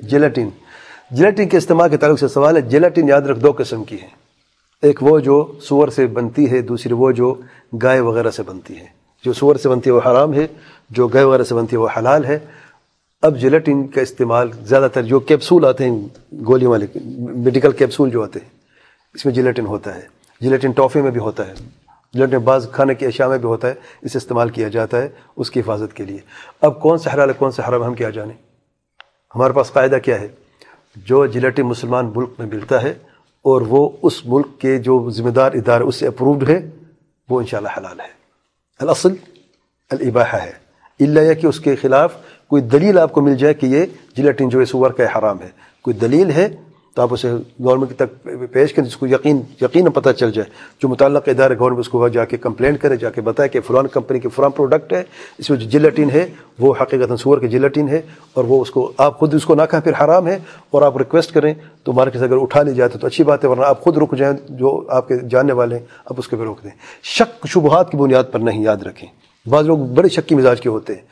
جیلاٹین جیلاٹین کے استعمال کے تعلق سے سوال ہے جیلاٹین یاد رکھ دو قسم کی ہے۔ ایک وہ جو سور سے بنتی ہے، دوسری وہ جو گائے وغیرہ سے بنتی ہے۔ جو سور سے بنتی ہے وہ حرام ہے، جو گائے وغیرہ سے بنتی ہے وہ حلال ہے۔ اب جیلاٹین کا استعمال زیادہ تر جو کیپسول آتے ہیں گولی والے میڈیکل کیپسول جو آتے ہیں، اس میں جیلاٹین ہوتا ہے۔ جیلاٹین ٹافی میں بھی ہوتا ہے۔ جیلاٹین بعض کھانے کی اشیاء میں بھی ہوتا ہے اسے استعمال کیا جاتا ہے اس کی حفاظت کے لیے۔ اب کون سا حلال ہے، کون سا حرام ہم کیا جانیں؟ ہمارے پاس قاعدہ کیا ہے؟ جو جلیٹی مسلمان ملک میں ملتا ہے اور وہ اس ملک کے جو ذمہ دار ادارے اس سے اپرووڈ ہے، وہ انشاءاللہ حلال ہے۔ الاصل، الاباحہ ہے۔ اللہ یہ کہ اس کے خلاف کوئی دلیل آپ کو مل جائے کہ یہ جلیٹن جو ہے، سور کا حرام ہے۔ کوئی دلیل ہے تو آپ اسے گورنمنٹ تک پیش کریں، جس کو یقین یقین پتہ چل جائے۔ جو متعلقہ ادارے گورنمنٹ اس کو جا کے کمپلین کرے، جا کے بتائے کہ فلان کمپنی کے فلان پروڈکٹ ہے، اس میں جو جیلاٹین ہے، وہ حقیقت سور کے جیلاٹین ہے اور وہ اس کو آپ خود اس کو نہ کہیں پھر حرام ہے اور آپ ریکویسٹ کریں تو مارکیٹ سے اگر اٹھا لی جاتے تو اچھی بات ہے، ورنہ آپ خود رک جائیں جو آپ کے جاننے والے ہیں، آپ اس کو بھی روک دیں۔ شک، شبہات کی بنیاد پر نہیں یاد رکھیں۔ بعض لوگ بڑے شک کی مزاج کے ہوتے ہیں۔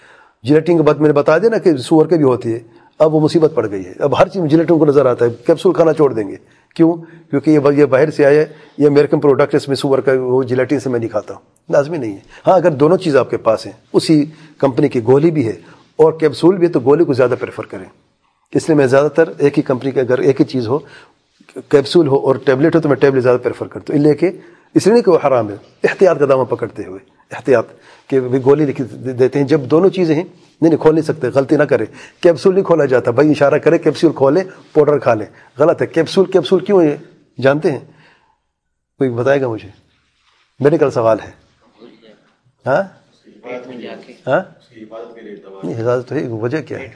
جیلاٹین کے بعد میں نے بتا دیا نا کہ سور کے بھی ہوتی ہے۔ اب وہ مصیبت پڑ گئی ہے۔ اب ہر چیز جیلیٹن کو نظر آتا ہے۔ کیپسول کھانا چھوڑ دیں گے۔ کیوں؟ کیونکہ یہ باہر سے آیا ہے۔ یہ امیرکن پروڈکٹ اس میں سور کا وہ جیلیٹن سے میں نہیں کھاتا ہوں۔ لازمی نہیں ہے۔ ہاں اگر دونوں چیز آپ کے پاس ہیں، اسی کمپنی کی گولی بھی ہے اور کیپسول بھی ہے، تو گولی کو زیادہ پریفر کریں۔ اس لیے میں زیادہ تر ایک ہی کمپنی کے اگر ایک ہی چیز ہو کیپسول ہو اور ٹیبلٹ ہو، تو میں ٹیبلٹ زیادہ پریفر کرتا ہوں۔ اس لے کے اس لیے نہیں کہ وہ حرام ہے۔ احتیاط کا دامہ پکڑتے ہوئے۔ احتیاط کہ گولی لکھ دیتے ہیں۔ جب دونوں چیزیں ہیں نہیں نہیں کھول نہیں سکتے غلطی نہ کرے۔ کیپسول نہیں کھولا جاتا۔ بھائی اشارہ کرے کیپسول کھولے پاؤڈر کھا لے۔ غلط ہے۔ کیپسول کیپسول کیوں ہے؟ جانتے ہیں؟ کوئی بتائے گا مجھے؟ میڈیکل سوال ہے۔ ہاں؟ ہاں؟ حفاظت تو ہے۔ وجہ کیا ہے؟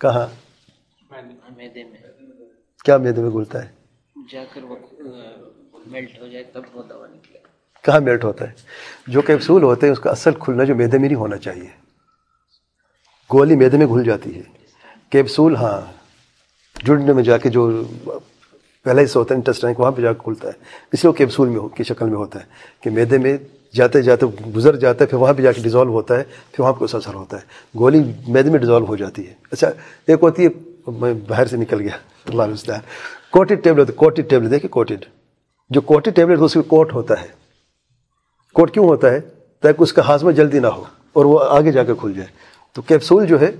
کہاں؟ کیا میدے میں گھلتا ہے؟ جا کر میلٹ ہو جائے تب وہ دوا نکلے۔ کہاں میلٹ ہوتا ہے؟ جو کیپسول ہوتے ہیں، اس کا اصل کھلنا جو میدے میں نہیں ہونا چاہیے۔ گولی میدے میں گھل جاتی ہے۔ کیپسول ہاں جڑنے میں جا کے جو پہلے سے ہوتا ہے، انٹسٹائن وہاں پہ جا کے کھلتا ہے۔ اس لیے وہ کیپسول میں کی شکل میں ہوتا ہے۔ کہ میدے میں جاتے جاتے گزر جاتا ہے، پھر وہاں پہ جا کے ڈیزالو ہوتا ہے، پھر وہاں پہ اس اثر ہوتا ہے۔ گولی میدے میں ڈیزالو ہو جاتی ہے۔ اچھا ایک ہوتی ہے، میں باہر سے نکل گیا۔ اللہ علیہ کوٹڈ ٹیبلٹ کوٹڈ ٹیبلٹ دیکھیں کوٹڈ جو کوٹڈ ٹیبلٹ، اس میں کوٹ ہوتا ہے۔ کوٹ کیوں ہوتا ہے؟ تاکہ اس کا ہاضمہ جلدی نہ ہو اور وہ آگے جا کے کھل جائے۔ تو کیپسول جو ہے،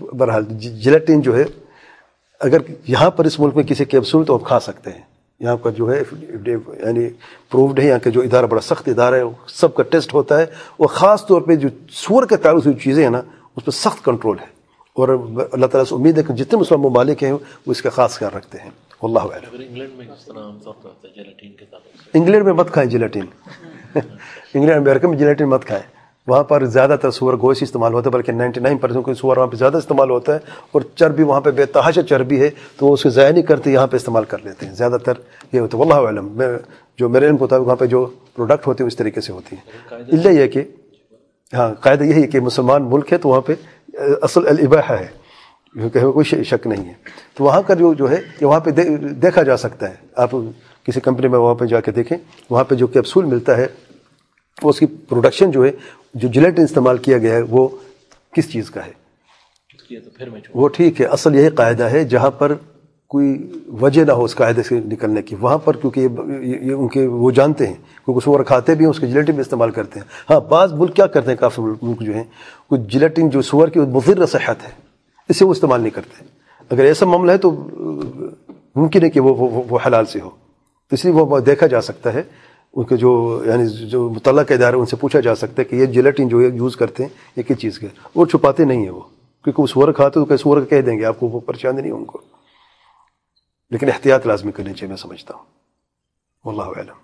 بہرحال جی، جلیٹین جو ہے، اگر یہاں پر اس ملک میں کسی کیپسول تو آپ کھا سکتے ہیں۔ یہاں پر جو ہے یعنی پرووڈ ہے، یہاں کا جو ادارہ، بڑا سخت ادارہ ہے سب کا ٹیسٹ ہوتا ہے۔ وہ خاص طور پہ جو سور کے تعلق سے جو چیزیں ہیں نا، اس پہ سخت کنٹرول ہے۔ اور اللہ تعالیٰ سے امید ہے کہ جتنے مسلم ممالک ہیں، وہ اس کا خاص خیال رکھتے ہیں۔ اللہ انگلینڈ میں مت کھائیں جلیٹین انگلینڈ امریکہ میں جلیٹین مت کھائیں۔ وہاں پر زیادہ تر سور گوشت استعمال ہوتا ہے بلکہ نائنٹی نائن پرسینٹ کوئی سور وہاں پہ زیادہ استعمال ہوتا ہے اور چربی وہاں پہ بے تحاشا چربی ہے تو وہ اس کو ضائع نہیں کرتے یہاں پہ استعمال کر لیتے ہیں۔ زیادہ تر یہ ہوتا ہے۔ واللہ علم میں جو میرے علم مطابق وہاں پہ جو پروڈکٹ ہوتے ہیں اس طریقے سے ہوتی ہیں۔ اللہ یہ کہ ہاں قاعدہ یہی ہے کہ مسلمان ملک ہے تو وہاں پہ اصل الباح ہے۔ کیونکہ کوئی شک نہیں ہے۔ تو وہاں کا جو جو ہے کہ وہاں پہ دیکھا جا سکتا ہے۔ آپ کسی کمپنی میں وہاں پہ جا کے دیکھیں۔ وہاں پہ جو کیپسول ملتا ہے، وہ اس کی پروڈکشن جو ہے، جو جلیٹن استعمال کیا گیا ہے، وہ کس چیز کا ہے؟ وہ ٹھیک ہے۔ اصل یہی قاعدہ ہے جہاں پر کوئی وجہ نہ ہو اس قاعدے سے نکلنے کی۔ وہاں پر کیونکہ یہ ان کے وہ جانتے ہیں۔ کیونکہ سور کھاتے بھی ہیں، اس کے جلیٹن بھی استعمال کرتے ہیں۔ ہاں بعض ملک کیا کرتے ہیں کافی ملک جو ہیں کوئی جلیٹن جو سور کی مضر صحت ہے۔ اسے وہ استعمال نہیں کرتے۔ اگر ایسا معاملہ ہے تو ممکن ہے کہ وہ وہ حلال سے ہو۔ تو اس لیے وہ دیکھا جا سکتا ہے۔ ان کے جو یعنی جو متعلقہ ادارے ان سے پوچھا جا سکتا ہے کہ یہ جیلیٹن جو ہے یوز کرتے ہیں، یہ کس چیز کے؟ وہ چھپاتے نہیں ہیں وہ۔ کیونکہ وہ سور کھاتے تو کہ سور کہہ دیں گے، آپ کو وہ پریشانی نہیں ان کو۔ لیکن احتیاط لازمی کرنی چاہیے، میں سمجھتا ہوں۔ واللہ علم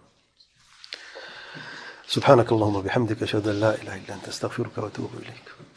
سبحانك اللهم وبحمدك اشهد ان لا اله الا انت استغفرك واتوب اليك